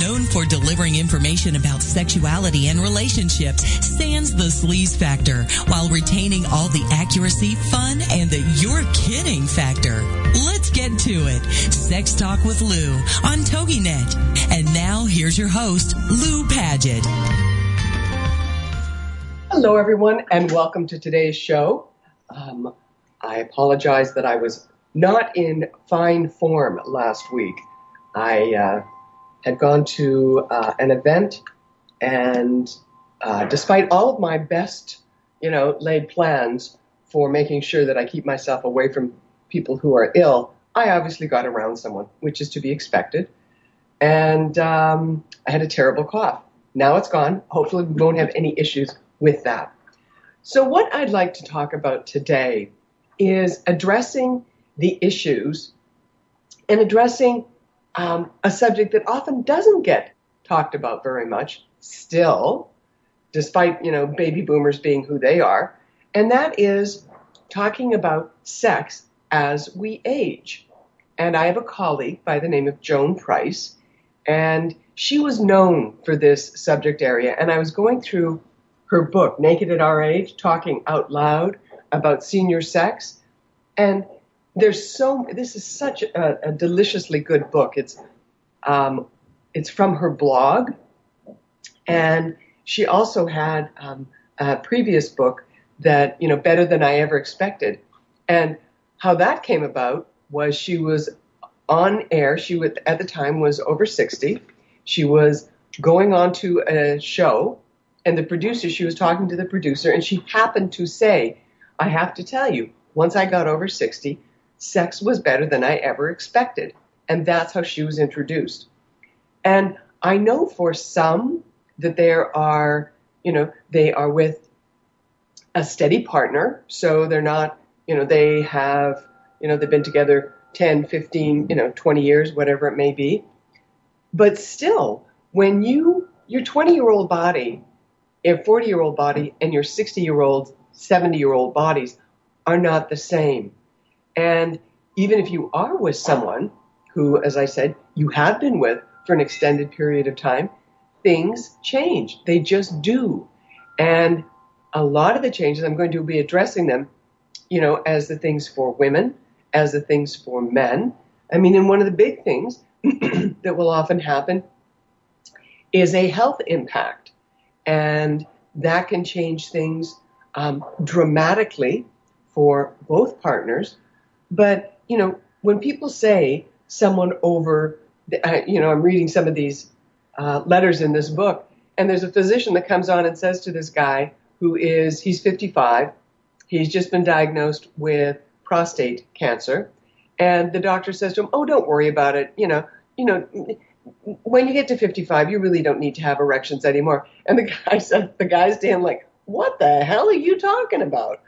Known for delivering information about sexuality and relationships, stands the sleaze factor, while retaining all the accuracy, fun, and the you're kidding factor. Let's get to it. Sex Talk with Lou on TogiNet. And now here's your host, Lou Paget. Hello, everyone, and welcome to today's show. Um, I apologize that I was not in fine form last week. I uh, had gone to uh, an event, and uh, despite all of my best, you know, laid plans for making sure that I keep myself away from people who are ill, I obviously got around someone, which is to be expected. And um, I had a terrible cough. Now it's gone. Hopefully, we won't have any issues with that. So, what I'd like to talk about today is addressing the issues and addressing um, a subject that often doesn't get talked about very much still, despite you know baby boomers being who they are, and that is talking about sex as we age. And I have a colleague by the name of Joan Price, and she was known for this subject area. And I was going through her book, Naked at Our Age, talking out loud about senior sex. And there's so, this is such a, a deliciously good book. It's, um, it's from her blog. And she also had um, a previous book that, you know, Better Than I Ever Expected. And how that came about was she was on air. She was, at the time was over 60. She was going on to a show, and the producer, she was talking to the producer, and she happened to say, I have to tell you, once I got over 60, sex was better than I ever expected. And that's how she was introduced. And I know for some that there are, you know, they are with a steady partner, so they're not you know, they have, you know, they've been together 10, 15, you know, 20 years, whatever it may be. But still, when you, your 20 year old body, your 40 year old body, and your 60 year old, 70 year old bodies are not the same. And even if you are with someone who, as I said, you have been with for an extended period of time, things change. They just do. And a lot of the changes, I'm going to be addressing them you know, as the things for women, as the things for men. I mean, and one of the big things that will often happen is a health impact. And that can change things um, dramatically for both partners. But, you know, when people say someone over, the, uh, you know, I'm reading some of these uh, letters in this book, and there's a physician that comes on and says to this guy who is, he's 55, He's just been diagnosed with prostate cancer. And the doctor says to him, "Oh, don't worry about it. You know, you know, when you get to 55, you really don't need to have erections anymore." And the guy said, "The guy's damn like, what the hell are you talking about?"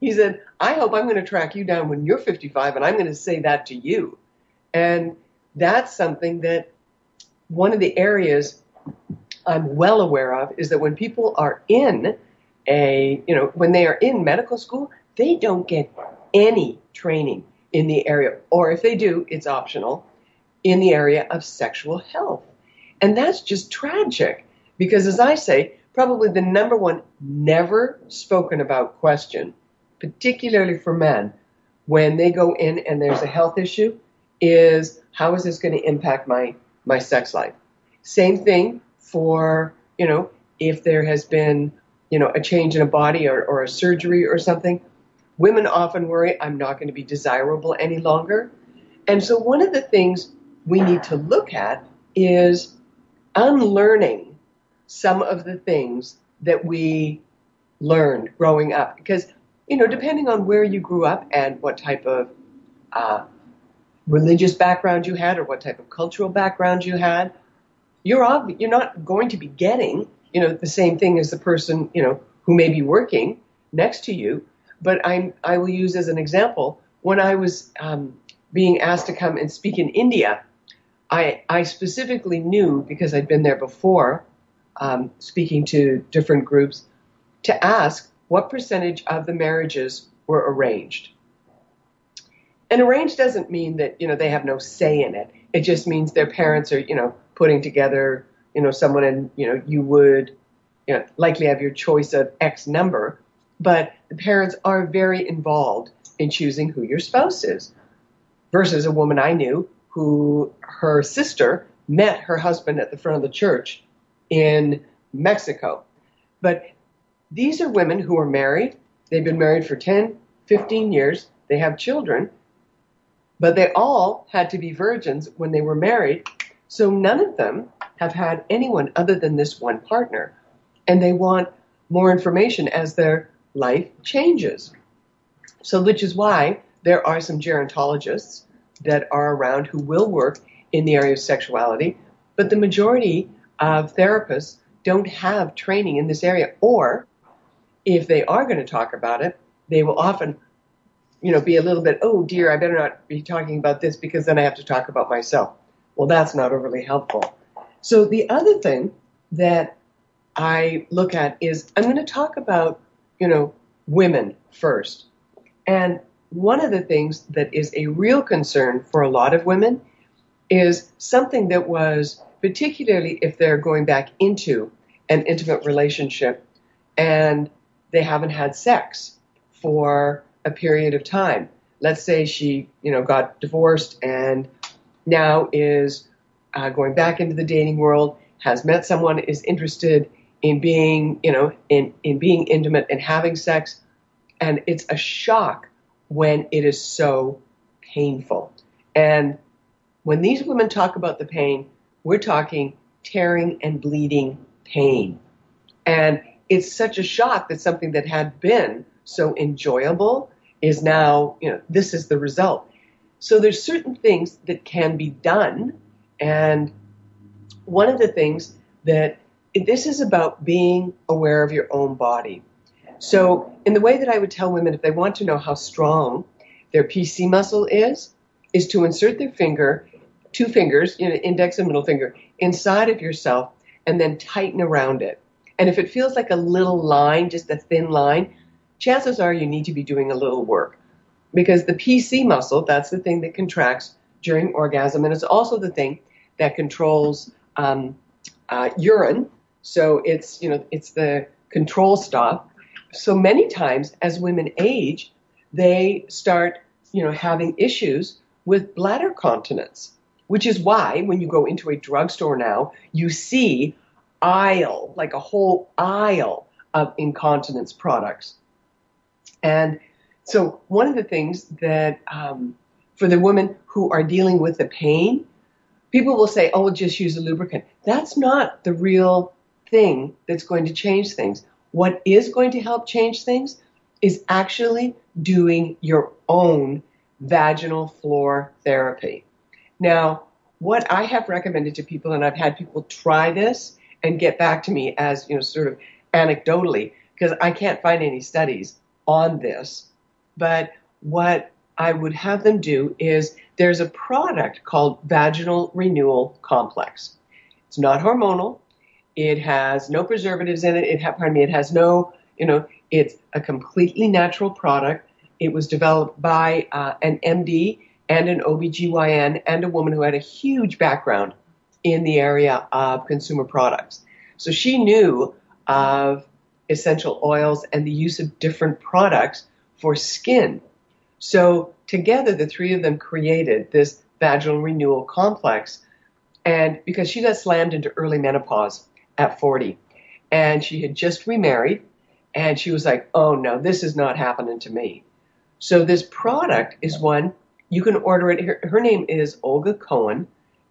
He said, "I hope I'm going to track you down when you're 55, and I'm going to say that to you." And that's something that one of the areas I'm well aware of is that when people are in a, you know, when they are in medical school, they don't get any training in the area, or if they do, it's optional, in the area of sexual health. And that's just tragic because, as I say, probably the number one never spoken about question, particularly for men, when they go in and there's a health issue, is how is this going to impact my, my sex life? Same thing for, you know, if there has been you know, a change in a body or, or a surgery or something, women often worry, I'm not going to be desirable any longer. And so one of the things we need to look at is unlearning some of the things that we learned growing up. Because, you know, depending on where you grew up and what type of uh, religious background you had or what type of cultural background you had, you're ob- you're not going to be getting, you know, the same thing as the person, you know, who may be working next to you. But I'm, I will use as an example when I was um, being asked to come and speak in India. I, I specifically knew because I'd been there before, um, speaking to different groups, to ask what percentage of the marriages were arranged. And arranged doesn't mean that you know they have no say in it. It just means their parents are you know putting together you know someone and you know you would you know likely have your choice of X number, but the parents are very involved in choosing who your spouse is. Versus a woman I knew who her sister met her husband at the front of the church in Mexico. But these are women who are married. They've been married for 10, 15 years. They have children. But they all had to be virgins when they were married. So none of them have had anyone other than this one partner. And they want more information as their life changes. So, which is why there are some gerontologists that are around who will work in the area of sexuality, but the majority of therapists don't have training in this area, or if they are going to talk about it, they will often, you know, be a little bit, oh dear, I better not be talking about this because then I have to talk about myself. Well, that's not overly helpful. So the other thing that I look at is I'm going to talk about, you know, women first. And one of the things that is a real concern for a lot of women is something that was particularly if they're going back into an intimate relationship and they haven't had sex for a period of time. Let's say she, you know, got divorced and now is uh, going back into the dating world, has met someone, is interested in being, you know, in, in being intimate and having sex, and it's a shock when it is so painful. And when these women talk about the pain, we're talking tearing and bleeding pain. And it's such a shock that something that had been so enjoyable is now, you know, this is the result. So there's certain things that can be done. And one of the things that this is about being aware of your own body. So, in the way that I would tell women, if they want to know how strong their PC muscle is, is to insert their finger, two fingers, you know, index and middle finger, inside of yourself and then tighten around it. And if it feels like a little line, just a thin line, chances are you need to be doing a little work. Because the PC muscle, that's the thing that contracts during orgasm, and it's also the thing that controls um, uh, urine. So it's, you know, it's the control stop so many times as women age, they start, you know, having issues with bladder continence, which is why when you go into a drugstore now, you see aisle, like a whole aisle of incontinence products. And so one of the things that um, for the women who are dealing with the pain, people will say, oh, just use a lubricant. That's not the real thing that's going to change things. What is going to help change things is actually doing your own vaginal floor therapy. Now, what I have recommended to people, and I've had people try this and get back to me as, you know, sort of anecdotally, because I can't find any studies on this. But what I would have them do is there's a product called Vaginal Renewal Complex. It's not hormonal. It has no preservatives in it. It ha- pardon me. It has no, you know, it's a completely natural product. It was developed by uh, an MD and an OBGYN and a woman who had a huge background in the area of consumer products. So she knew of essential oils and the use of different products for skin. So together, the three of them created this vaginal renewal complex. And because she got slammed into early menopause, at 40. And she had just remarried and she was like, oh no, this is not happening to me. So this product is one you can order it. Her, her name is Olga Cohen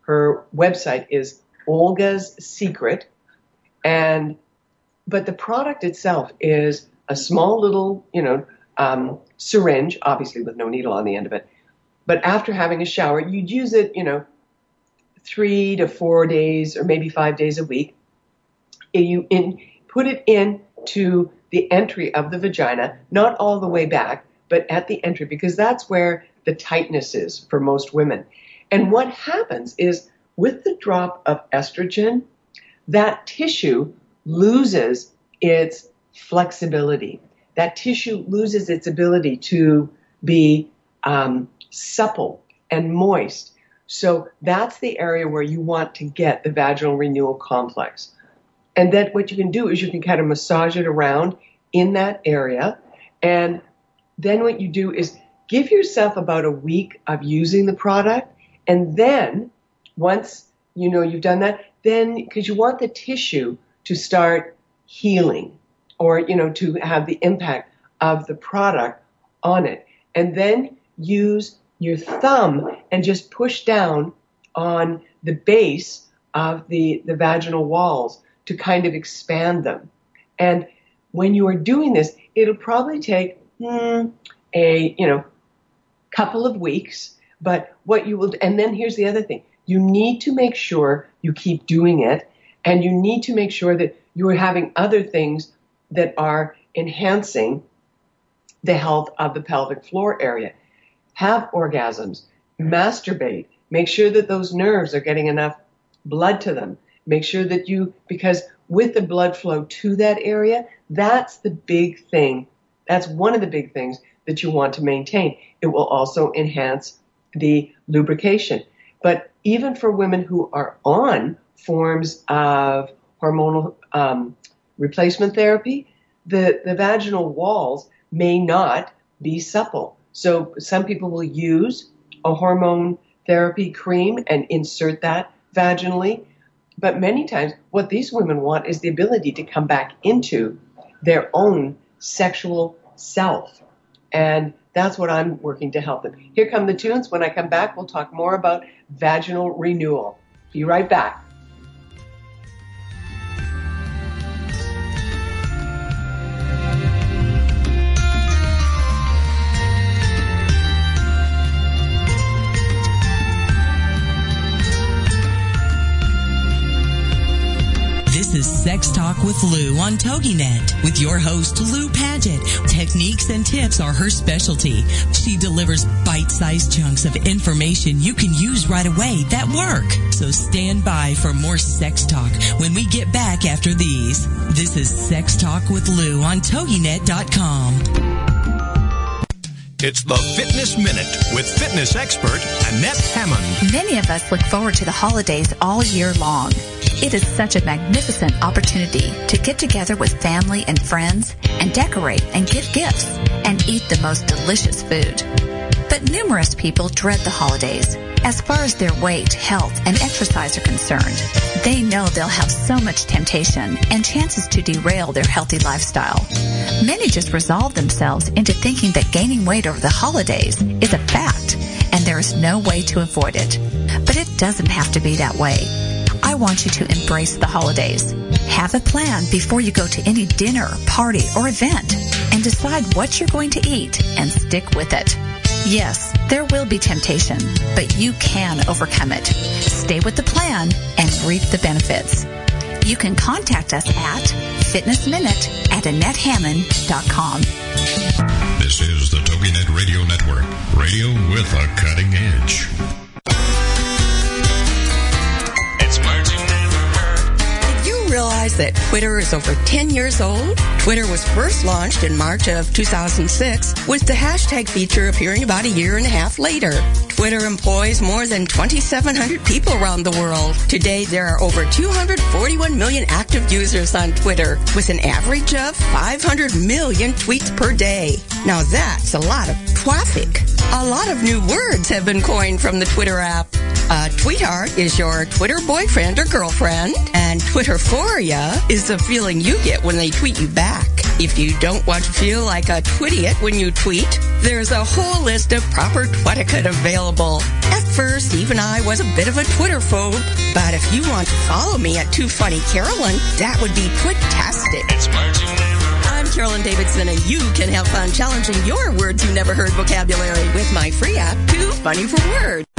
her website is Olga's Secret, and but the product itself is a small little, you know, um, syringe, obviously with no needle on the end of it. But after having a shower, you'd use it, you know, three to four days or maybe five days a week. You in, put it in to the entry of the vagina, not all the way back, but at the entry, because that's where the tightness is for most women. And what happens is with the drop of estrogen, that tissue loses its flexibility. That tissue loses its ability to be um, supple and moist. So that's the area where you want to get the vaginal renewal complex. And then what you can do is you can kind of massage it around in that area. And then what you do is give yourself about a week of using the product. And then once you know you've done that, then because you want the tissue to start healing or, you know, to have the impact of the product on it. And then use your thumb and just push down on the base of the, the vaginal walls to kind of expand them. And when you are doing this, it'll probably take hmm, a, you know, couple of weeks. But what you will, and then here's the other thing. You need to make sure you keep doing it and you need to make sure that you are having other things that are enhancing the health of the pelvic floor area. Have orgasms, masturbate, make sure that those nerves are getting enough blood to them. Make sure that you, because with the blood flow to that area, that's the big thing. That's one of the big things that you want to maintain. It will also enhance the lubrication. But even for women who are on forms of hormonal um, replacement therapy, the, the vaginal walls may not be supple. So some people will use a hormone therapy cream and insert that vaginally. But many times, what these women want is the ability to come back into their own sexual self. And that's what I'm working to help them. Here come the tunes. When I come back, we'll talk more about vaginal renewal. Be right back. Is Sex Talk with Lou on TogiNet with your host, Lou Paget. Techniques and tips are her specialty. She delivers bite-sized chunks of information you can use right away that work. So stand by for more sex talk when we get back after these. This is Sex Talk with Lou on TogiNet.com. It's the Fitness Minute with fitness expert Annette Hammond. Many of us look forward to the holidays all year long. It is such a magnificent opportunity to get together with family and friends and decorate and give gifts and eat the most delicious food. But numerous people dread the holidays. As far as their weight, health, and exercise are concerned, they know they'll have so much temptation and chances to derail their healthy lifestyle. Many just resolve themselves into thinking that gaining weight over the holidays is a fact and there is no way to avoid it. But it doesn't have to be that way. Want you to embrace the holidays. Have a plan before you go to any dinner, party, or event and decide what you're going to eat and stick with it. Yes, there will be temptation, but you can overcome it. Stay with the plan and reap the benefits. You can contact us at fitnessminute at AnnetteHammond.com. This is the TogiNet Radio Network, radio with a cutting edge. Realize that Twitter is over 10 years old? Twitter was first launched in March of 2006 with the hashtag feature appearing about a year and a half later. Twitter employs more than 2,700 people around the world. Today, there are over 241 million active users on Twitter with an average of 500 million tweets per day. Now that's a lot of traffic. A lot of new words have been coined from the Twitter app. Uh, a tweetheart is your Twitter boyfriend or girlfriend, and Twitterphoria is the feeling you get when they tweet you back. If you don't want to feel like a twittiot when you tweet, there's a whole list of proper twetiquette available. At first, even I was a bit of a Twitter phobe, but if you want to follow me at Too Funny Carolyn, that would be twitastic. I'm Carolyn Davidson, and you can have fun challenging your words you never heard vocabulary with my free app, Too Funny for Words.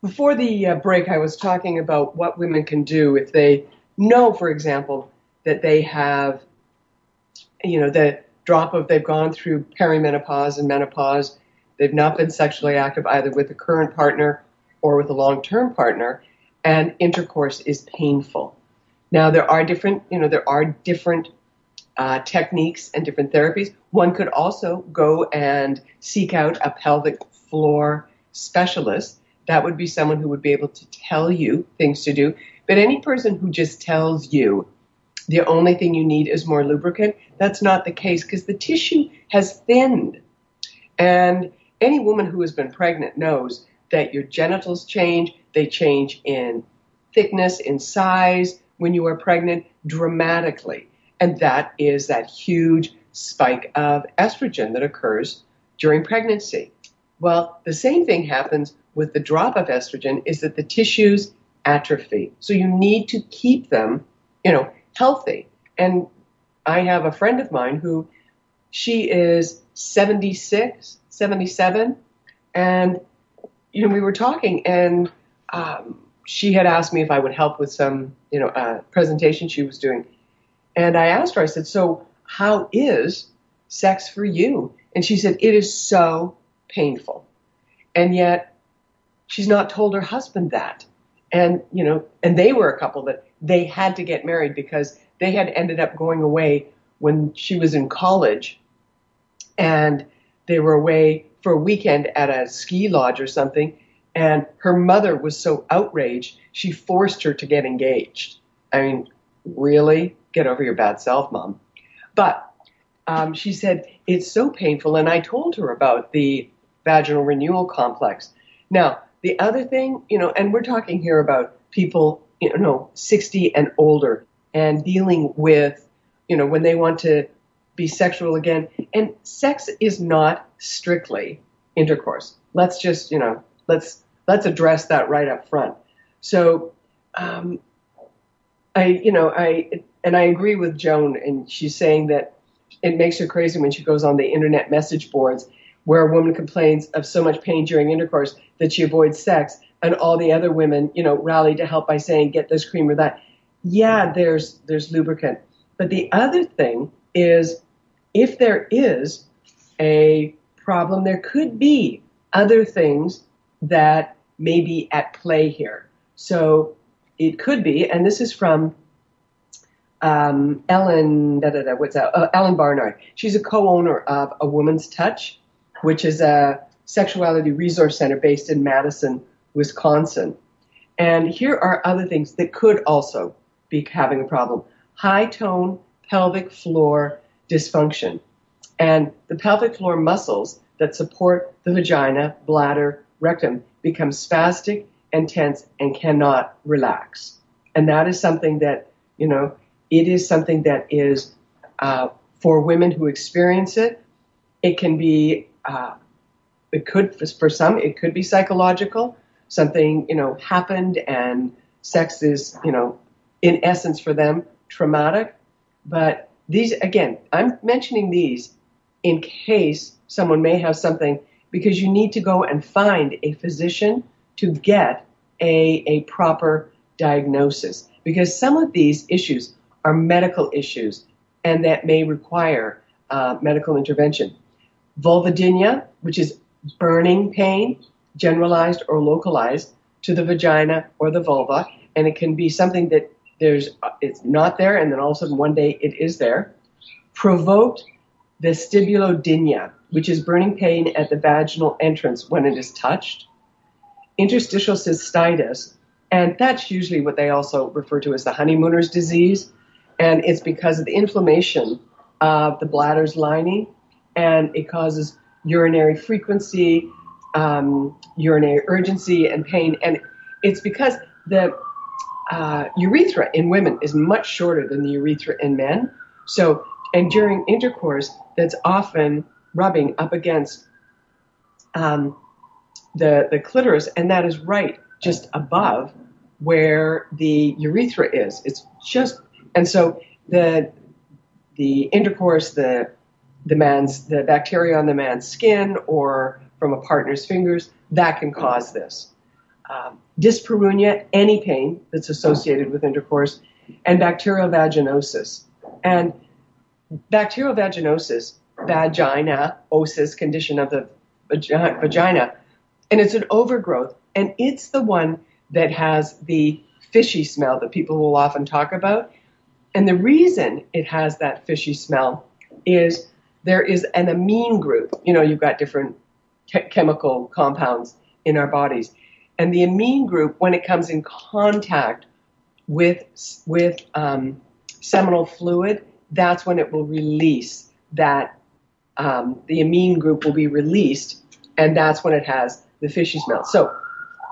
Before the uh, break, I was talking about what women can do if they know, for example, that they have, you know, the drop of they've gone through perimenopause and menopause, they've not been sexually active either with a current partner or with a long term partner, and intercourse is painful. Now, there are different, you know, there are different uh, techniques and different therapies. One could also go and seek out a pelvic floor specialist that would be someone who would be able to tell you things to do. But any person who just tells you the only thing you need is more lubricant, that's not the case because the tissue has thinned. And any woman who has been pregnant knows that your genitals change, they change in thickness, in size when you are pregnant dramatically. And that is that huge spike of estrogen that occurs during pregnancy. Well, the same thing happens with the drop of estrogen is that the tissues atrophy. So you need to keep them, you know, healthy. And I have a friend of mine who she is 76, 77, and you know we were talking, and um, she had asked me if I would help with some, you know, uh, presentation she was doing, and I asked her. I said, "So how is sex for you?" And she said, "It is so painful," and yet she's not told her husband that. And, you know, and they were a couple that they had to get married because they had ended up going away when she was in college and they were away for a weekend at a ski lodge or something. And her mother was so outraged, she forced her to get engaged. I mean, really? Get over your bad self, mom. But um, she said, it's so painful. And I told her about the vaginal renewal complex. Now, the other thing, you know, and we're talking here about people, you know, 60 and older and dealing with, you know, when they want to be sexual again. And sex is not strictly intercourse. Let's just, you know, let's let's address that right up front. So, um, I, you know, I and I agree with Joan, and she's saying that it makes her crazy when she goes on the internet message boards where a woman complains of so much pain during intercourse that she avoids sex, and all the other women, you know, rally to help by saying, "Get this cream or that." Yeah, there's there's lubricant, but the other thing is, if there is a problem, there could be other things that may be at play here. So it could be, and this is from um, Ellen, da, da, da, what's that? Uh, Ellen Barnard. She's a co-owner of A Woman's Touch, which is a sexuality resource center based in Madison, Wisconsin. And here are other things that could also be having a problem. High tone pelvic floor dysfunction. And the pelvic floor muscles that support the vagina, bladder, rectum become spastic and tense and cannot relax. And that is something that, you know, it is something that is uh, for women who experience it. It can be uh, it could for some it could be psychological. Something you know happened and sex is you know in essence for them traumatic. But these again i'm mentioning these in case someone may have something because you need to go and find a physician to get a, a proper diagnosis. Because some of these issues are medical issues and that may require uh, medical intervention vulvodynia, which is burning pain, generalized or localized to the vagina or the vulva, and it can be something that there's it's not there, and then all of a sudden one day it is there. Provoked vestibulodynia, which is burning pain at the vaginal entrance when it is touched. Interstitial cystitis, and that's usually what they also refer to as the honeymooner's disease, and it's because of the inflammation of the bladder's lining, and it causes urinary frequency, um, urinary urgency, and pain, and it's because the uh, urethra in women is much shorter than the urethra in men. So, and during intercourse, that's often rubbing up against um, the the clitoris, and that is right just above where the urethra is. It's just, and so the the intercourse, the the man's the bacteria on the man's skin or from a partner's fingers, that can cause this um, dyspareunia, any pain that's associated with intercourse, and bacterial vaginosis. And bacterial vaginosis, vagina, osis, condition of the vagina, and it's an overgrowth, and it's the one that has the fishy smell that people will often talk about. And the reason it has that fishy smell is there is an amine group. You know, you've got different chemical compounds in our bodies. And the amine group, when it comes in contact with with um, seminal fluid, that's when it will release that. Um, the amine group will be released, and that's when it has the fishy smell. So,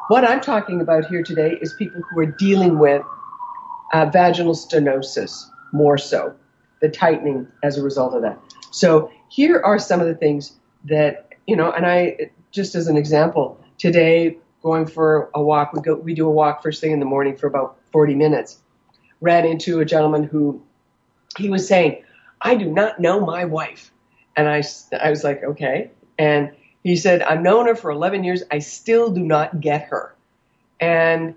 what I'm talking about here today is people who are dealing with uh, vaginal stenosis more so, the tightening as a result of that. So, here are some of the things that you know, and I just as an example, today going for a walk. We go, we do a walk first thing in the morning for about 40 minutes. Ran into a gentleman who he was saying, I do not know my wife. And I, I was like, okay. And he said, I've known her for 11 years. I still do not get her. And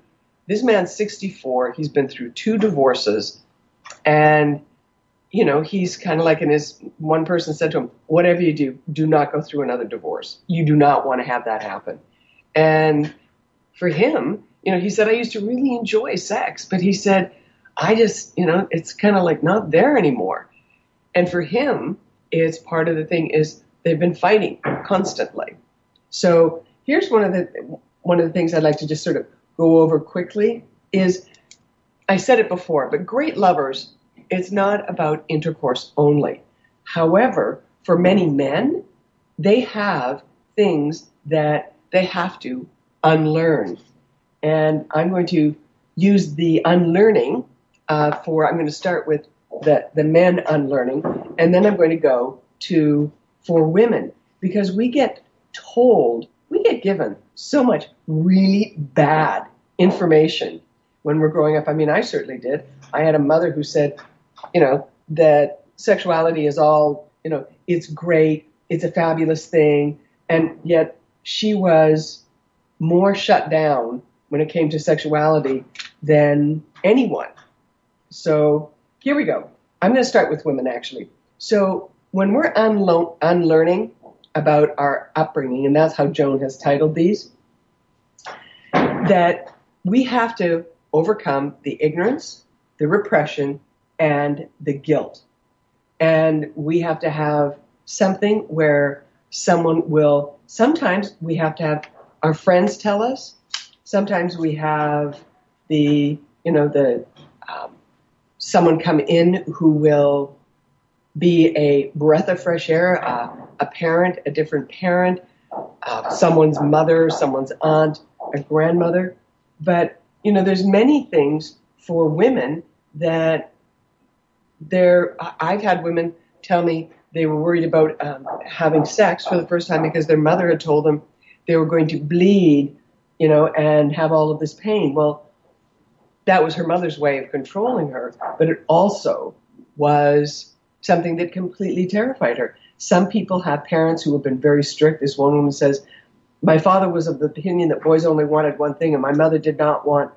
this man's 64. He's been through two divorces. And, you know, he's kind of like in his, one person said to him, whatever you do, do not go through another divorce. You do not want to have that happen. And for him, you know, he said, I used to really enjoy sex, but he said, I just, you know, it's kind of like not there anymore. And for him, it's part of the thing is they've been fighting constantly. So here's one of the one of the things I'd like to just sort of go over quickly is I said it before, but great lovers, it's not about intercourse only. However, for many men, they have things that they have to unlearn. And I'm going to use the unlearning uh, for, I'm going to start with the, the men unlearning, and then I'm going to go to for women because we get told, we get given so much really bad information when we're growing up. I mean, I certainly did. I had a mother who said, you know, that sexuality is all, you know, it's great, it's a fabulous thing, and yet she was more shut down when it came to sexuality than anyone. So here we go. I'm going to start with women actually. So when we're unlo- unlearning about our upbringing, and that's how Joan has titled these, that we have to overcome the ignorance, the repression, and the guilt. And we have to have something where someone will, sometimes we have to have our friends tell us. Sometimes we have the, you know, the um, someone come in who will be a breath of fresh air, uh, a parent, a different parent, uh, someone's mother, someone's aunt, a grandmother. But you know, there's many things for women that there. I've had women tell me they were worried about um, having sex for the first time because their mother had told them they were going to bleed, you know, and have all of this pain. Well, that was her mother's way of controlling her, but it also was something that completely terrified her. Some people have parents who have been very strict. This one woman says, My father was of the opinion that boys only wanted one thing, and my mother did not want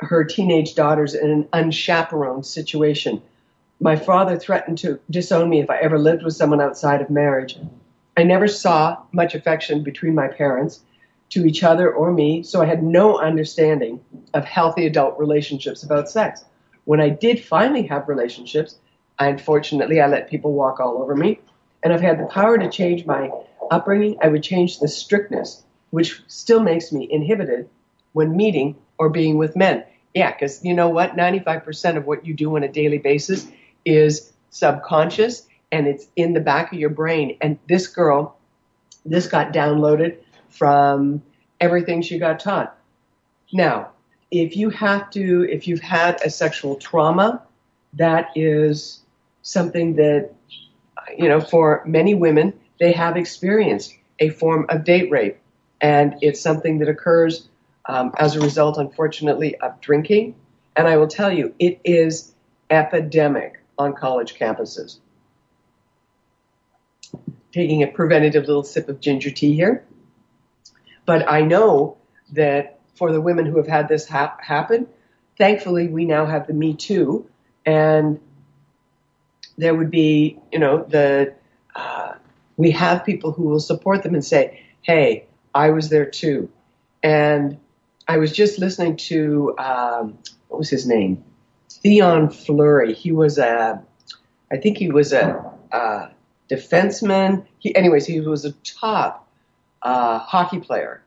her teenage daughters in an unchaperoned situation. My father threatened to disown me if I ever lived with someone outside of marriage. I never saw much affection between my parents. to each other or me, so I had no understanding of healthy adult relationships about sex. When I did finally have relationships, I, unfortunately, I let people walk all over me. And I've had the power to change my upbringing. I would change the strictness, which still makes me inhibited when meeting or being with men. Yeah, because you know what? 95% of what you do on a daily basis is subconscious and it's in the back of your brain. And this girl, this got downloaded from everything she got taught. Now, if you have to, if you've had a sexual trauma, that is something that, you know, for many women, they have experienced a form of date rape. And it's something that occurs um, as a result, unfortunately, of drinking. And I will tell you, it is epidemic on college campuses. Taking a preventative little sip of ginger tea here. But I know that for the women who have had this ha- happen, thankfully we now have the Me Too, and there would be, you know, the uh, we have people who will support them and say, "Hey, I was there too," and I was just listening to um, what was his name, Theoren Fleury. He was a, I think he was a, a defenseman. He, anyways, he was a top uh, hockey player,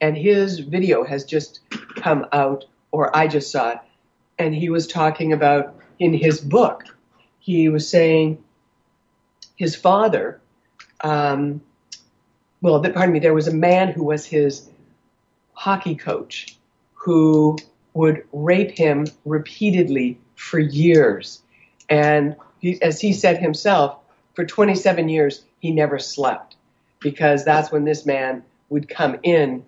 and his video has just come out, or I just saw it, and he was talking about in his book. He was saying his father. Um, well, pardon me. There was a man who was his hockey coach who would rape him repeatedly for years. And he, as he said himself, for 27 years, he never slept because that's when this man would come in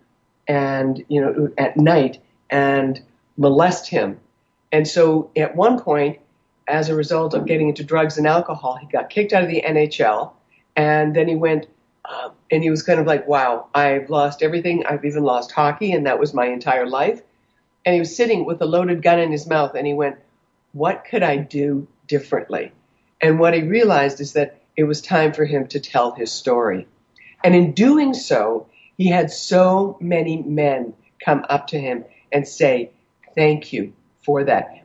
and, you know, at night and molest him. And so at one point, as a result of getting into drugs and alcohol, he got kicked out of the NHL. And then he went um, and he was kind of like, wow, I've lost everything. I've even lost hockey, and that was my entire life. And he was sitting with a loaded gun in his mouth, and he went, what could I do differently? And what he realized is that it was time for him to tell his story. And in doing so, he had so many men come up to him and say, thank you for that.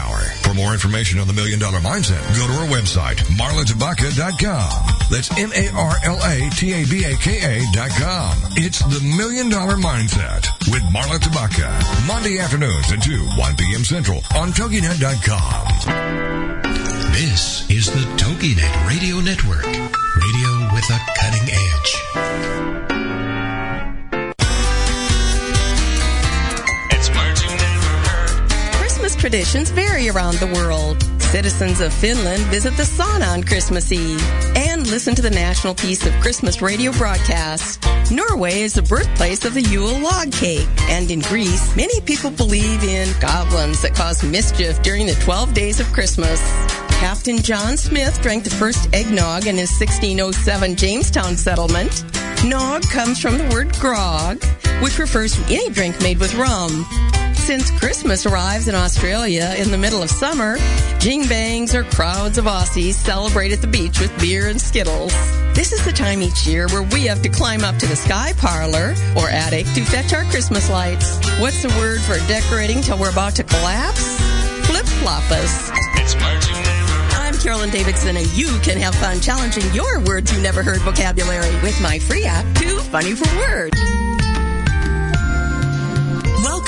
power. For more information on the Million Dollar Mindset, go to our website, marlatabaka.com. That's M-A-R-L-A-T-A-B-A-K-A dot com. It's the Million Dollar Mindset with Marla Tabaka. Monday afternoons at 2, 1 p.m. Central on TogiNet.com. This is the TogiNet Radio Network. Radio with a cutting edge. Traditions vary around the world. Citizens of Finland visit the sauna on Christmas Eve and listen to the National Peace of Christmas radio broadcast. Norway is the birthplace of the Yule log cake. And in Greece, many people believe in goblins that cause mischief during the 12 days of Christmas. Captain John Smith drank the first eggnog in his 1607 Jamestown settlement. Nog comes from the word grog, which refers to any drink made with rum. Since Christmas arrives in Australia in the middle of summer, jing bangs or crowds of Aussies celebrate at the beach with beer and skittles. This is the time each year where we have to climb up to the sky parlor or attic to fetch our Christmas lights. What's the word for decorating till we're about to collapse? Flip floppers. It's Martin. I'm Carolyn Davidson, and you can have fun challenging your words you never heard vocabulary with my free app, Too Funny for Words.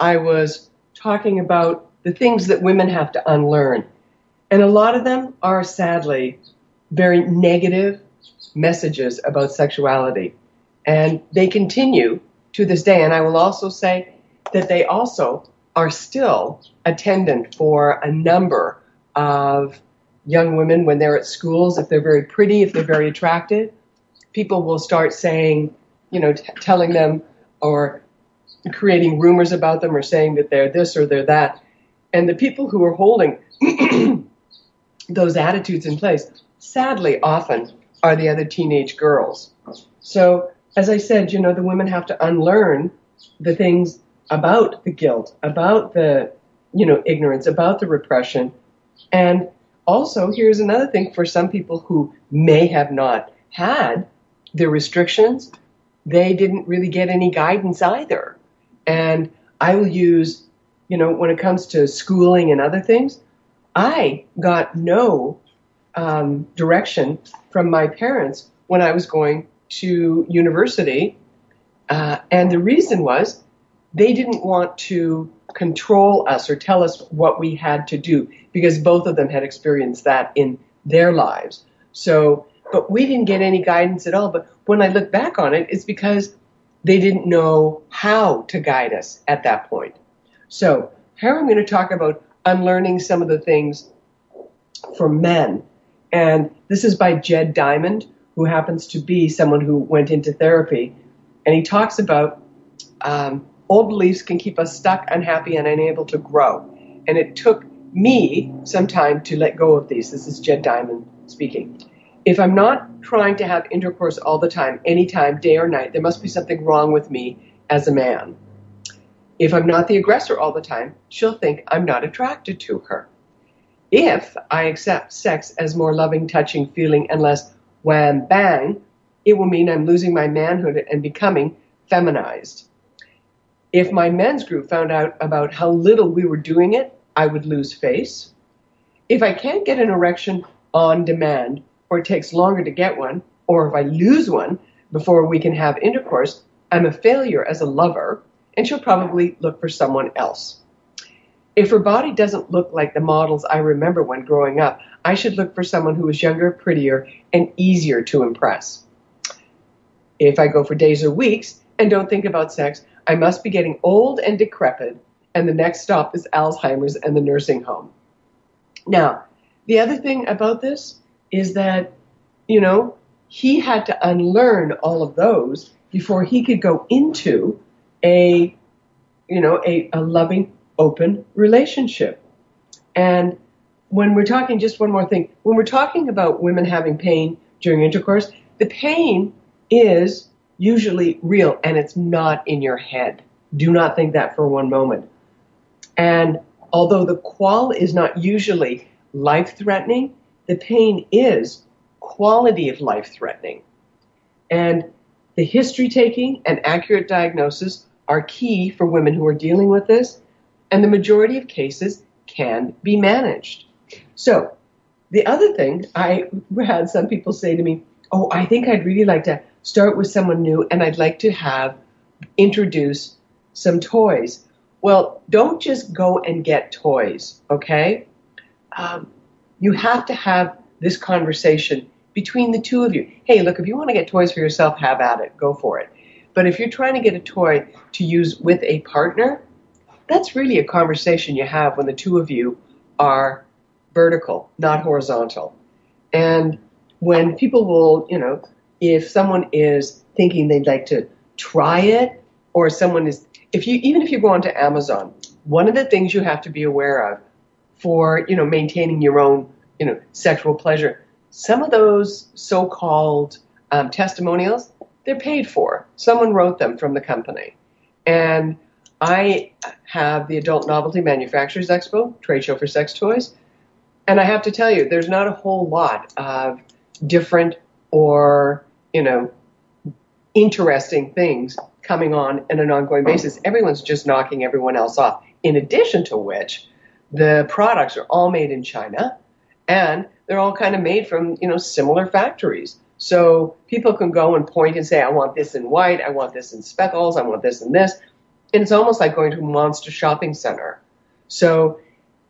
I was talking about the things that women have to unlearn. And a lot of them are sadly very negative messages about sexuality. And they continue to this day. And I will also say that they also are still attendant for a number of young women when they're at schools. If they're very pretty, if they're very attractive, people will start saying, you know, t- telling them or creating rumors about them or saying that they're this or they're that. And the people who are holding those attitudes in place, sadly, often are the other teenage girls. So, as I said, you know, the women have to unlearn the things about the guilt, about the, you know, ignorance, about the repression. And also, here's another thing for some people who may have not had the restrictions, they didn't really get any guidance either. And I will use, you know, when it comes to schooling and other things, I got no um, direction from my parents when I was going to university. Uh, and the reason was they didn't want to control us or tell us what we had to do because both of them had experienced that in their lives. So, but we didn't get any guidance at all. But when I look back on it, it's because they didn't know how to guide us at that point. So, here I'm going to talk about unlearning some of the things for men. And this is by Jed Diamond, who happens to be someone who went into therapy. And he talks about um, old beliefs can keep us stuck, unhappy, and unable to grow. And it took me some time to let go of these. This is Jed Diamond speaking. If I'm not trying to have intercourse all the time, anytime, day or night, there must be something wrong with me as a man. If I'm not the aggressor all the time, she'll think I'm not attracted to her. If I accept sex as more loving, touching, feeling, and less wham bang, it will mean I'm losing my manhood and becoming feminized. If my men's group found out about how little we were doing it, I would lose face. If I can't get an erection on demand, or it takes longer to get one, or if I lose one before we can have intercourse, I'm a failure as a lover, and she'll probably look for someone else. If her body doesn't look like the models I remember when growing up, I should look for someone who is younger, prettier, and easier to impress. If I go for days or weeks and don't think about sex, I must be getting old and decrepit, and the next stop is Alzheimer's and the nursing home. Now, the other thing about this is that, you know, he had to unlearn all of those before he could go into a, you know, a, a loving, open relationship. And when we're talking, just one more thing, when we're talking about women having pain during intercourse, the pain is usually real and it's not in your head. Do not think that for one moment. And although the qual is not usually life threatening, the pain is quality of life threatening. And the history taking and accurate diagnosis are key for women who are dealing with this, and the majority of cases can be managed. So, the other thing I had some people say to me, Oh, I think I'd really like to start with someone new and I'd like to have introduce some toys. Well, don't just go and get toys, okay? Um, you have to have this conversation between the two of you. Hey, look, if you want to get toys for yourself, have at it, go for it. But if you're trying to get a toy to use with a partner, that's really a conversation you have when the two of you are vertical, not horizontal. And when people will, you know, if someone is thinking they'd like to try it, or someone is, if you, even if you go onto Amazon, one of the things you have to be aware of for, you know, maintaining your own, you know, sexual pleasure, some of those so-called um, testimonials, they're paid for. Someone wrote them from the company. And I have the Adult Novelty Manufacturers Expo, trade show for sex toys. And I have to tell you, there's not a whole lot of different or, you know, interesting things coming on in an ongoing basis. Everyone's just knocking everyone else off. In addition to which, the products are all made in China and they're all kind of made from, you know, similar factories. So people can go and point and say, I want this in white, I want this in speckles, I want this in this. And it's almost like going to a monster shopping center. So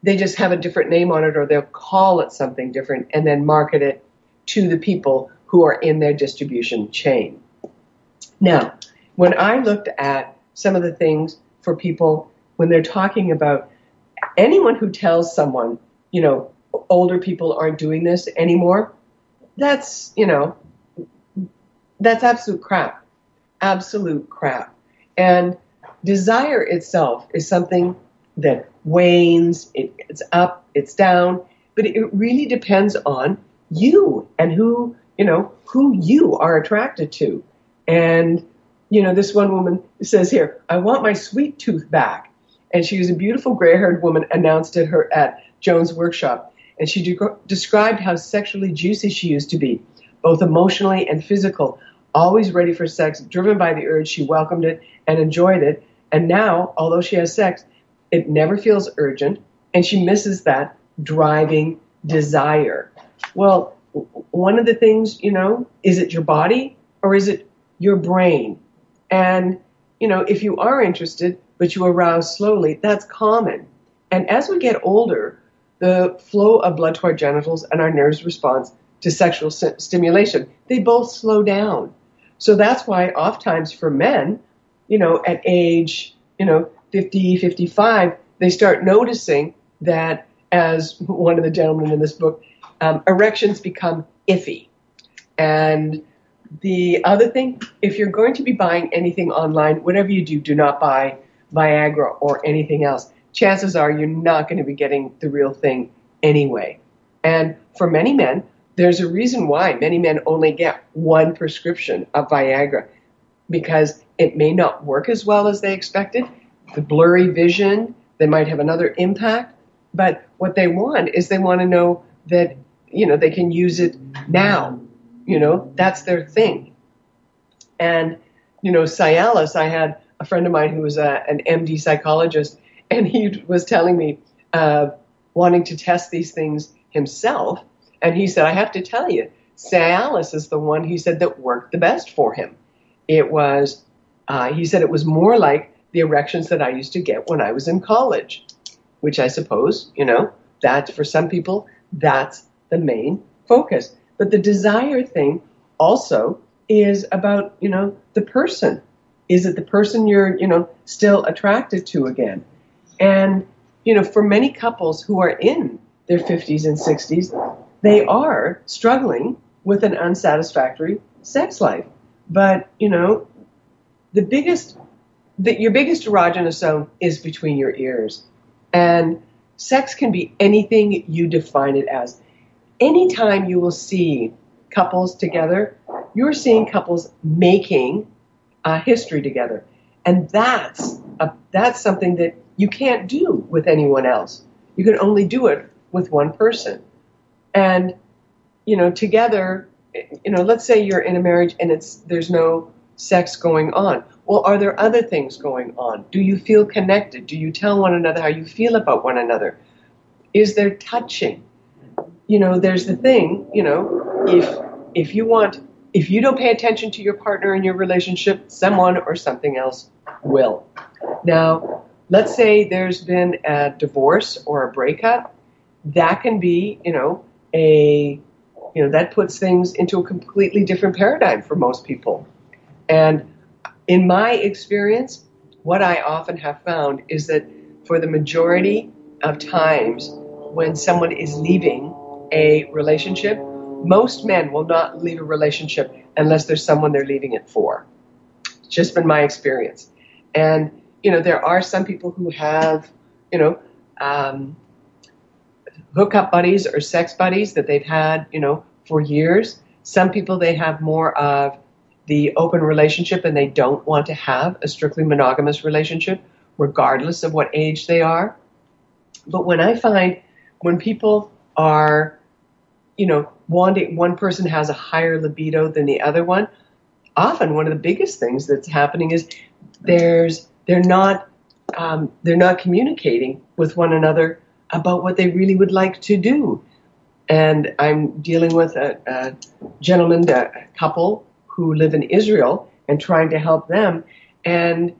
they just have a different name on it or they'll call it something different and then market it to the people who are in their distribution chain. Now, when I looked at some of the things for people when they're talking about anyone who tells someone, you know, older people aren't doing this anymore, that's, you know, that's absolute crap. Absolute crap. And desire itself is something that wanes, it, it's up, it's down, but it really depends on you and who, you know, who you are attracted to. And, you know, this one woman says here, I want my sweet tooth back. And she was a beautiful gray haired woman announced at her at Joan's workshop. And she de- described how sexually juicy she used to be, both emotionally and physical, always ready for sex, driven by the urge. She welcomed it and enjoyed it. And now, although she has sex, it never feels urgent, and she misses that driving desire. Well, one of the things, you know, is it your body or is it your brain? And, you know, if you are interested, but you arouse slowly, that's common. And as we get older, the flow of blood to our genitals and our nerves response to sexual st- stimulation, they both slow down. So that's why oftentimes for men, you know, at age, you know, 50, 55, they start noticing that, as one of the gentlemen in this book, um, erections become iffy. And the other thing, if you're going to be buying anything online, whatever you do, do not buy Viagra or anything else. Chances are you're not going to be getting the real thing anyway. And for many men, there's a reason why many men only get one prescription of Viagra because it may not work as well as they expected. The blurry vision, they might have another impact. But what they want is they want to know that, you know, they can use it now. You know, that's their thing. And, you know, Cialis, I had a friend of mine who was a, an MD psychologist, and he was telling me, uh, wanting to test these things himself. And he said, I have to tell you, Cialis is the one he said that worked the best for him. It was uh, he said it was more like the erections that I used to get when I was in college, which I suppose, you know, that for some people, that's the main focus. But the desire thing also is about, you know, the person. Is it the person you're, you know, still attracted to again? And, you know, for many couples who are in their 50s and 60s, they are struggling with an unsatisfactory sex life. But, you know, the biggest, your biggest erogenous zone is between your ears. And sex can be anything you define it as. Anytime you will see couples together, you're seeing couples making a history together. And that's a, that's something that you can't do with anyone else. You can only do it with one person. And, you know, together, you know, let's say you're in a marriage and it's, there's no sex going on? Well, are there other things going on? Do you feel connected? Do you tell one another how you feel about one another? Is there touching? You know, there's the thing, you know, if if you want if you don't pay attention to your partner in your relationship, someone or something else will. Now, let's say there's been a divorce or a breakup, that can be, you know, a you know, that puts things into a completely different paradigm for most people. And in my experience, what I often have found is that for the majority of times when someone is leaving a relationship, most men will not leave a relationship unless there's someone they're leaving it for. It's just been my experience. And, you know, there are some people who have, you know, um, hookup buddies or sex buddies that they've had, you know, for years. Some people they have more of the open relationship and they don't want to have a strictly monogamous relationship, regardless of what age they are. But when I find when people are, you know, wanting one person has a higher libido than the other one, often one of the biggest things that's happening is there's they're not um, they're not communicating with one another about what they really would like to do. And I'm dealing with a, a gentleman, a couple who live in Israel, and trying to help them. And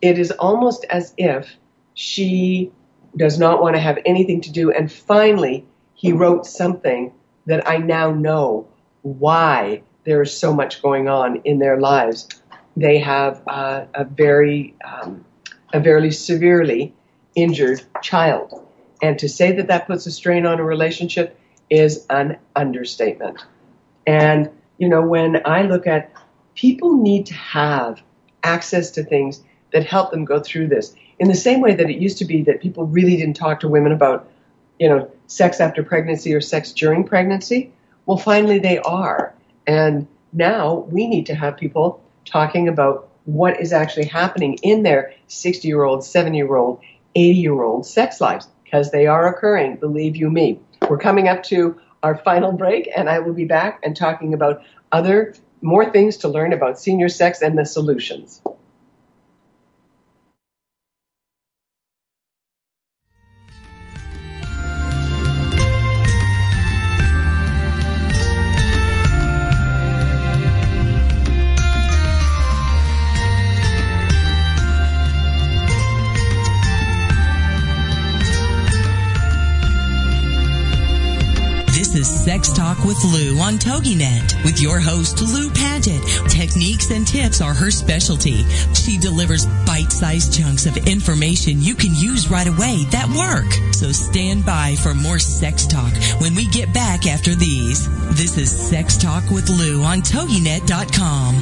it is almost as if she does not want to have anything to do. And finally, he wrote something that I now know why there is so much going on in their lives. They have uh, a very, um, a very severely injured child. And to say that that puts a strain on a relationship is an understatement. And, you know, when I look at people need to have access to things that help them go through this in the same way that it used to be that people really didn't talk to women about, you know, sex after pregnancy or sex during pregnancy. Well, finally they are. And now we need to have people talking about what is actually happening in their 60 year old, 70 year old, 80 year old sex lives because they are occurring, believe you me. We're coming up to our final break, and I will be back and talking about other, more things to learn about senior sex and the solutions. Sex Lou on TogiNet with your host Lou Paget. Techniques and tips are her specialty. She delivers bite-sized chunks of information you can use right away that work. So stand by for more sex talk when we get back after these. This is Sex Talk with Lou on TogiNet.com.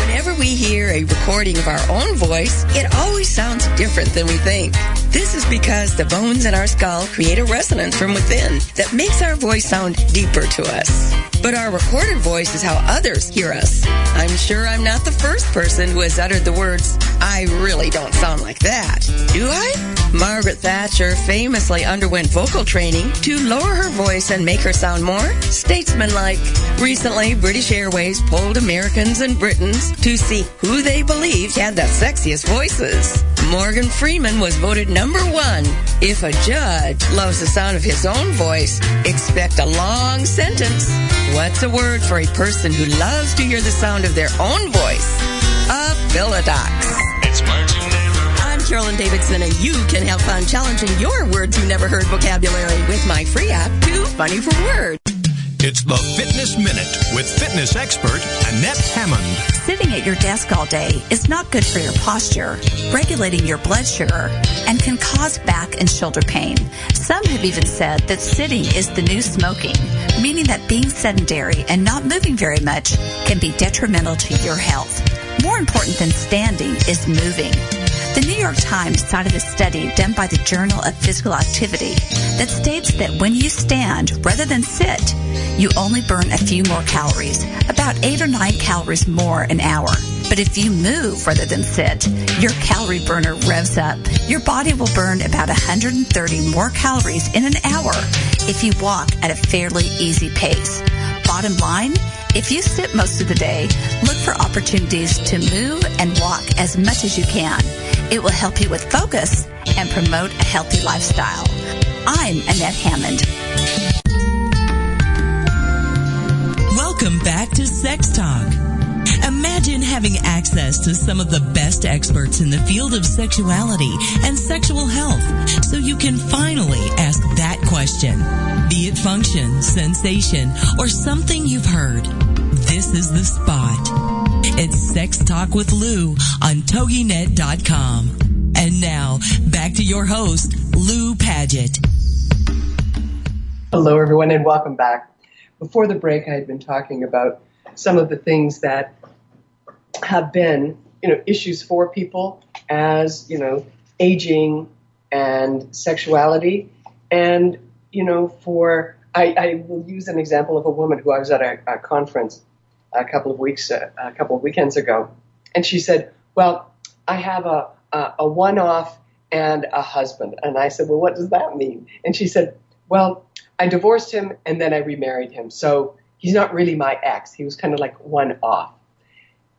Whenever we hear a recording of our own voice, it always sounds different than we think. This is because the bones in our skull create a resonance from within that makes our voice sound deeper to us. But our recorded voice is how others hear us. I'm sure I'm not the first person who has uttered the words, I really don't sound like that. Do I? Margaret Thatcher famously underwent vocal training to lower her voice and make her sound more statesmanlike. Recently, British Airways polled Americans and Britons to see who they believed had the sexiest voices. Morgan Freeman was voted number one. If a judge loves the sound of his own voice, expect a long sentence. What's a word for a person who loves to hear the sound of their own voice? A philodox. It's I'm Carolyn Davidson, and you can have fun challenging your words you never heard vocabulary with my free app, Too Funny for Words. It's the Fitness Minute with fitness expert Annette Hammond. Sitting at your desk all day is not good for your posture, regulating your blood sugar, and can cause back and shoulder pain. Some have even said that sitting is the new smoking, meaning that being sedentary and not moving very much can be detrimental to your health. More important than standing is moving. The New York Times cited a study done by the Journal of Physical Activity that states that when you stand rather than sit, you only burn a few more calories, about eight or nine calories more an hour. But if you move rather than sit, your calorie burner revs up. Your body will burn about 130 more calories in an hour if you walk at a fairly easy pace. Bottom line, if you sit most of the day, look for opportunities to move and walk as much as you can. It will help you with focus and promote a healthy lifestyle. I'm Annette Hammond. Welcome back to Sex Talk. Imagine having access to some of the best experts in the field of sexuality and sexual health so you can finally ask that question. Be it function, sensation, or something you've heard. This is the spot. It's Sex Talk with Lou on TogiNet.com. And now, back to your host, Lou Paget. Hello, everyone, and welcome back. Before the break, I had been talking about some of the things that have been, you know, issues for people as, you know, aging and sexuality. And, you know, for, I, I will use an example of a woman who I was at a, a conference a couple of weeks, uh, a couple of weekends ago. And she said, well, I have a, a, a one-off and a husband. And I said, well, what does that mean? And she said, well, I divorced him and then I remarried him. So he's not really my ex. He was kind of like one off.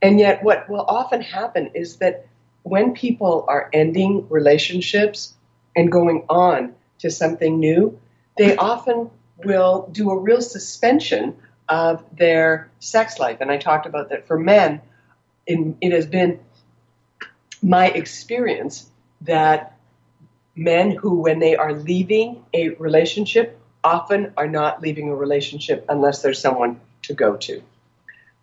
And yet, what will often happen is that when people are ending relationships and going on to something new, they often will do a real suspension of their sex life. And I talked about that for men. In, it has been my experience that men who, when they are leaving a relationship, often are not leaving a relationship unless there's someone to go to.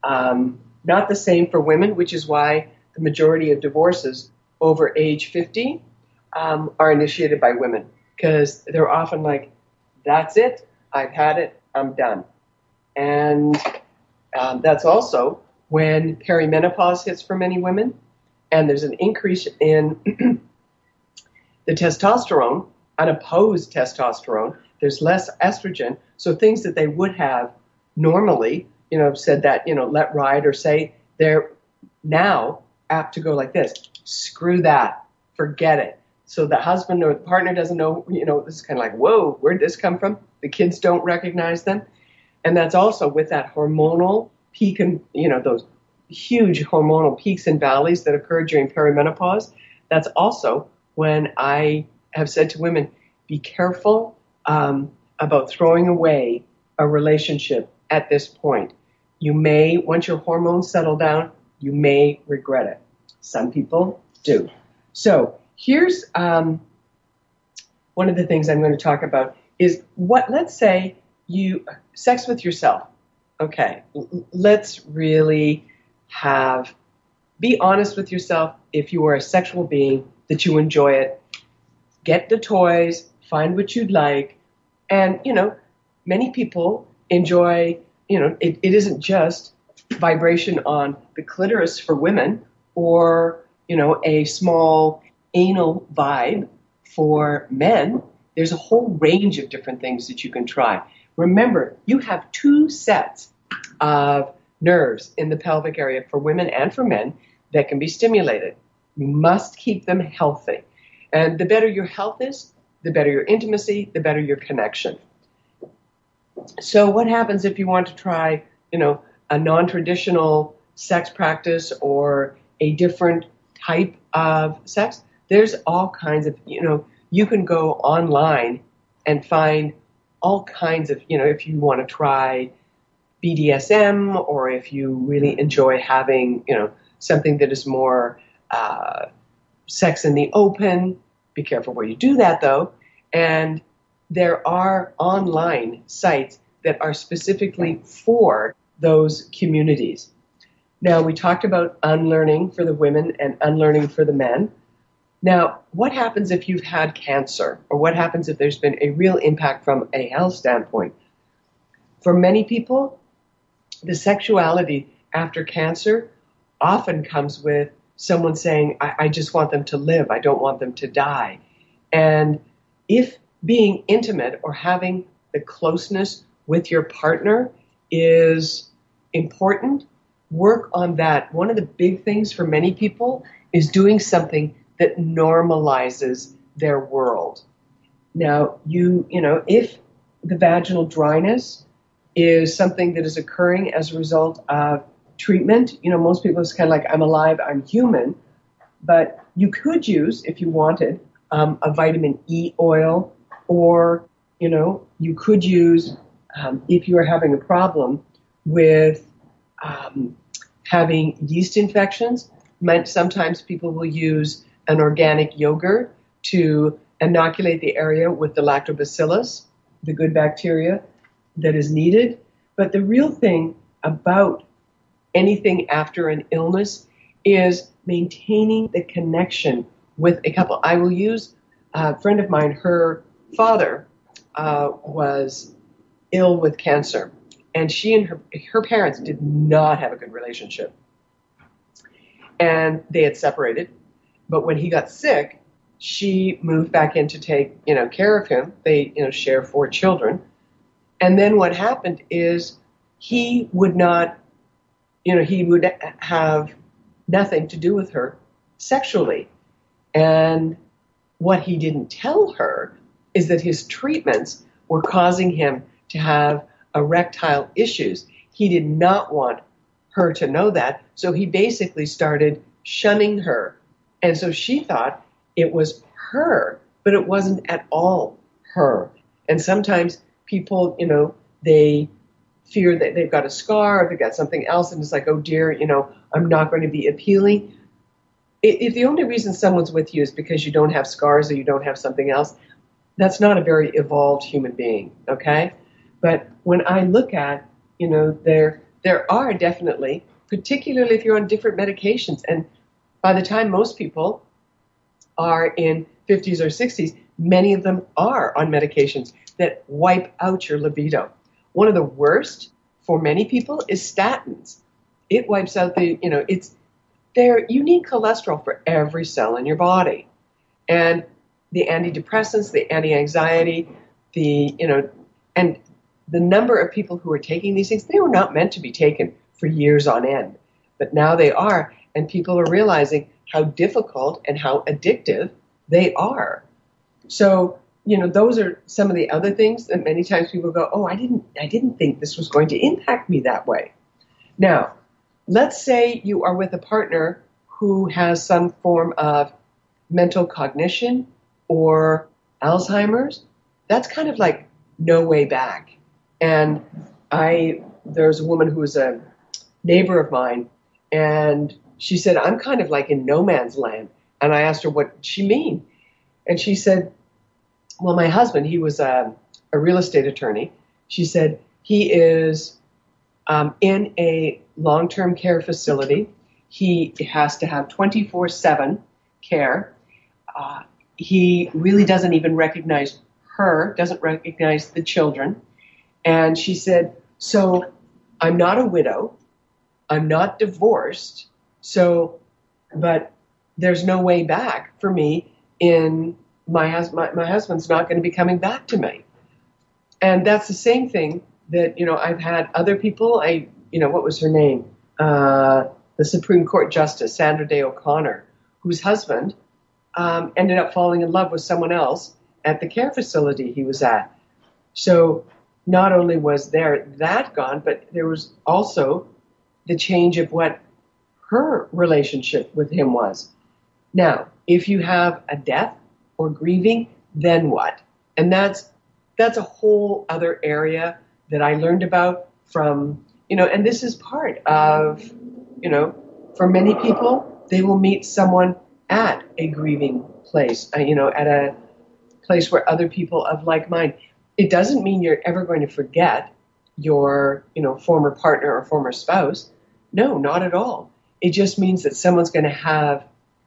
Um, not the same for women, which is why the majority of divorces over age 50 um, are initiated by women because they're often like, that's it, I've had it, I'm done. And um, that's also when perimenopause hits for many women, and there's an increase in the testosterone, unopposed testosterone, there's less estrogen. So things that they would have normally, you know, said that, you know, let ride or say they're now apt to go like this. Screw that. Forget it. So the husband or the partner doesn't know, you know, this is kind of like, whoa, where'd this come from? The kids don't recognize them. And that's also with that hormonal peak and, you know, those huge hormonal peaks and valleys that occur during perimenopause. That's also when I have said to women, be careful um, about throwing away a relationship at this point. You may, once your hormones settle down, you may regret it. Some people do. So here's um, one of the things I'm going to talk about is what. Let's say you sex with yourself. Okay, let's really have be honest with yourself. If you are a sexual being, that you enjoy it. Get the toys, find what you'd like, and, you know, many people enjoy, you know, it, it isn't just vibration on the clitoris for women or, you know, a small anal vibe for men. There's a whole range of different things that you can try. Remember, you have two sets of nerves in the pelvic area for women and for men that can be stimulated. You must keep them healthy. And the better your health is, the better your intimacy, the better your connection. So what happens if you want to try, you know, a non-traditional sex practice or a different type of sex? There's all kinds of, you know, you can go online and find all kinds of, you know, if you want to try BDSM or if you really enjoy having, you know, something that is more uh, sex in the open, be careful where you do that though. And there are online sites that are specifically for those communities. Now, we talked about unlearning for the women and unlearning for the men. Now, what happens if you've had cancer, or what happens if there's been a real impact from a health standpoint? For many people, the sexuality after cancer often comes with someone saying, I, I just want them to live. I don't want them to die. And if being intimate or having the closeness with your partner is important, work on that. One of the big things for many people is doing something that normalizes their world. Now, you, you know, if the vaginal dryness is something that is occurring as a result of treatment. You know, most people is kind of like, I'm alive, I'm human. But you could use, if you wanted, um, a vitamin E oil, or, you know, you could use, um, if you are having a problem with um, having yeast infections, sometimes people will use an organic yogurt to inoculate the area with the lactobacillus, the good bacteria that is needed. But the real thing about anything after an illness is maintaining the connection with a couple. I will use a friend of mine, her father uh, was ill with cancer, and she and her, her parents did not have a good relationship. And they had separated, but when he got sick, she moved back in to take, you know, care of him. They, you know, share four children. And then what happened is he would not, you know, he would have nothing to do with her sexually. And what he didn't tell her is that his treatments were causing him to have erectile issues. He did not want her to know that. So he basically started shunning her. And so she thought it was her, but it wasn't at all her. And sometimes people, you know, they fear that they've got a scar or they've got something else, and it's like, oh dear, you know, I'm not going to be appealing. If the only reason someone's with you is because you don't have scars or you don't have something else, that's not a very evolved human being, okay? But when I look at, you know, there there are definitely, particularly if you're on different medications, and by the time most people are in 50s or 60s, many of them are on medications that wipe out your libido. One of the worst for many people is statins. It wipes out the, you know, it's there. You need cholesterol for every cell in your body, and the antidepressants, the anti-anxiety, the, you know, and the number of people who are taking these things, they were not meant to be taken for years on end, but now they are, and people are realizing how difficult and how addictive they are. So, you know, those are some of the other things that many times people go, "Oh, I didn't I didn't think this was going to impact me that way." Now, let's say you are with a partner who has some form of mental cognition or Alzheimer's. That's kind of like no way back. And I there's a woman who is a neighbor of mine and she said, I'm kind of like in no man's land. And I asked her what she mean. And she said, well, my husband, he was a, a real estate attorney. She said, he is um, in a long term care facility. He has to have 24 7 care. Uh, he really doesn't even recognize her, doesn't recognize the children. And she said, So I'm not a widow. I'm not divorced. So, but there's no way back for me in my, hus- my, my husband's not going to be coming back to me. And that's the same thing that, you know, I've had other people, I, you know, what was her name? Uh, the Supreme Court Justice, Sandra Day O'Connor, whose husband um, ended up falling in love with someone else at the care facility he was at. So not only was there that gone, but there was also the change of what her relationship with him was. Now, if you have a death or grieving, then what? And that's that's a whole other area that I learned about from, you know, and this is part of, you know, for many people, they will meet someone at a grieving place, uh, you know, at a place where other people of like mind. It doesn't mean you're ever going to forget your, you know, former partner or former spouse. No, not at all. It just means that someone's going to have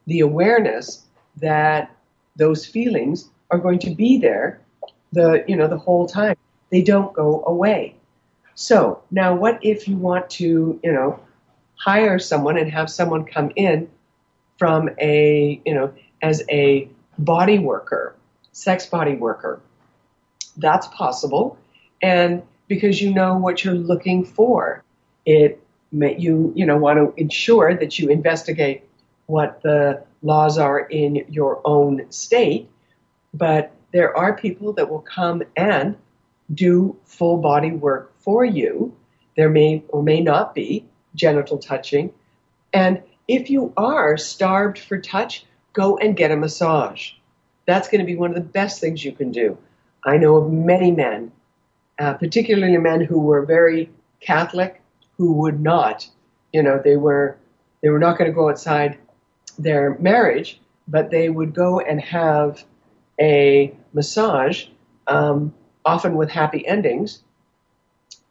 the awareness that those feelings are going to be there the you know the whole time. They don't go away. So now what if you want to, you know, hire someone and have someone come in from a, you know, as a body worker, sex body worker? That's possible. And because you know what you're looking for, it you you know want to ensure that you investigate what the laws are in your own state, but there are people that will come and do full body work for you. There may or may not be genital touching. And if you are starved for touch, go and get a massage. That's going to be one of the best things you can do. I know of many men, uh, particularly men who were very Catholic who would not, you know, they were they were not going to go outside their marriage, but they would go and have a massage, um, often with happy endings.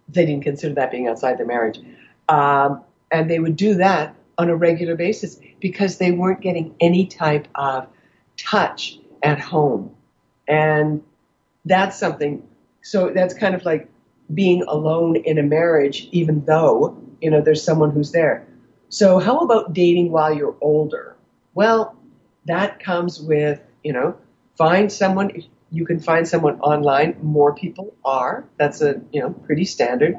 They didn't consider that being outside their marriage. Um, And they would do that on a regular basis because they weren't getting any type of touch at home. And that's something, so that's kind of like being alone in a marriage, even though, you know, there's someone who's there. So how about dating while you're older? Well, that comes with, you know, find someone, you can find someone online. More people are. That's a, you know, pretty standard.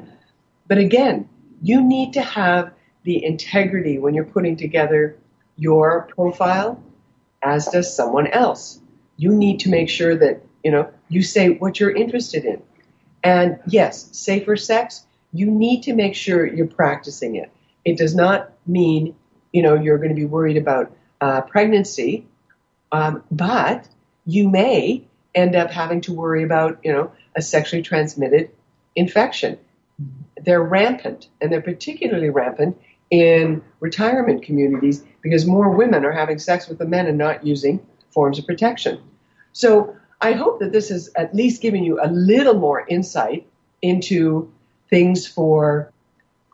But again, you need to have the integrity when you're putting together your profile, as does someone else. You need to make sure that, you know, you say what you're interested in. And yes, safer sex, you need to make sure you're practicing it. It does not mean, you know, you're going to be worried about uh, pregnancy, um, but you may end up having to worry about, you know, a sexually transmitted infection. They're rampant, and they're particularly rampant in retirement communities because more women are having sex with the men and not using forms of protection. So I hope that this has at least given you a little more insight into things for,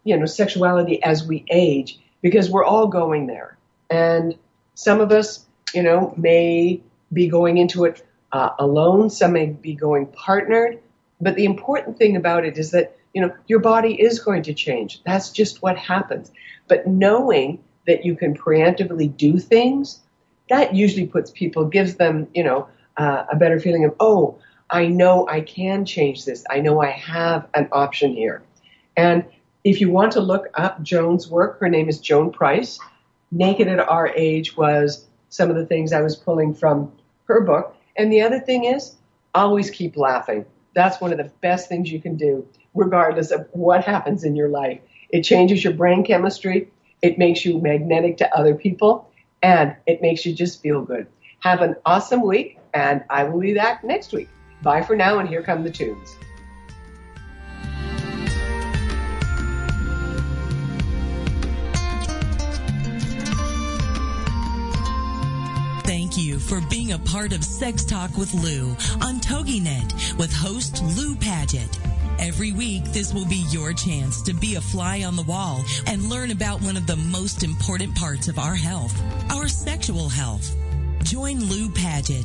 you know, sexuality as we age because we're all going there. And some of us, you know, may be going into it uh, alone, some may be going partnered. But the important thing about it is that, you know, your body is going to change. That's just what happens. But knowing that you can preemptively do things, that usually puts people, gives them, you know, uh, a better feeling of, oh, I know I can change this. I know I have an option here. And if you want to look up Joan's work, her name is Joan Price. Naked at Our Age was some of the things I was pulling from her book. And the other thing is, always keep laughing. That's one of the best things you can do, regardless of what happens in your life. It changes your brain chemistry, it makes you magnetic to other people, and it makes you just feel good. Have an awesome week, and I will be back next week. Bye for now, and here come the tunes. Thank you for being a part of Sex Talk with Lou on TogiNet with host Lou Paget. Every week, this will be your chance to be a fly on the wall and learn about one of the most important parts of our health, our sexual health. Join Lou Paget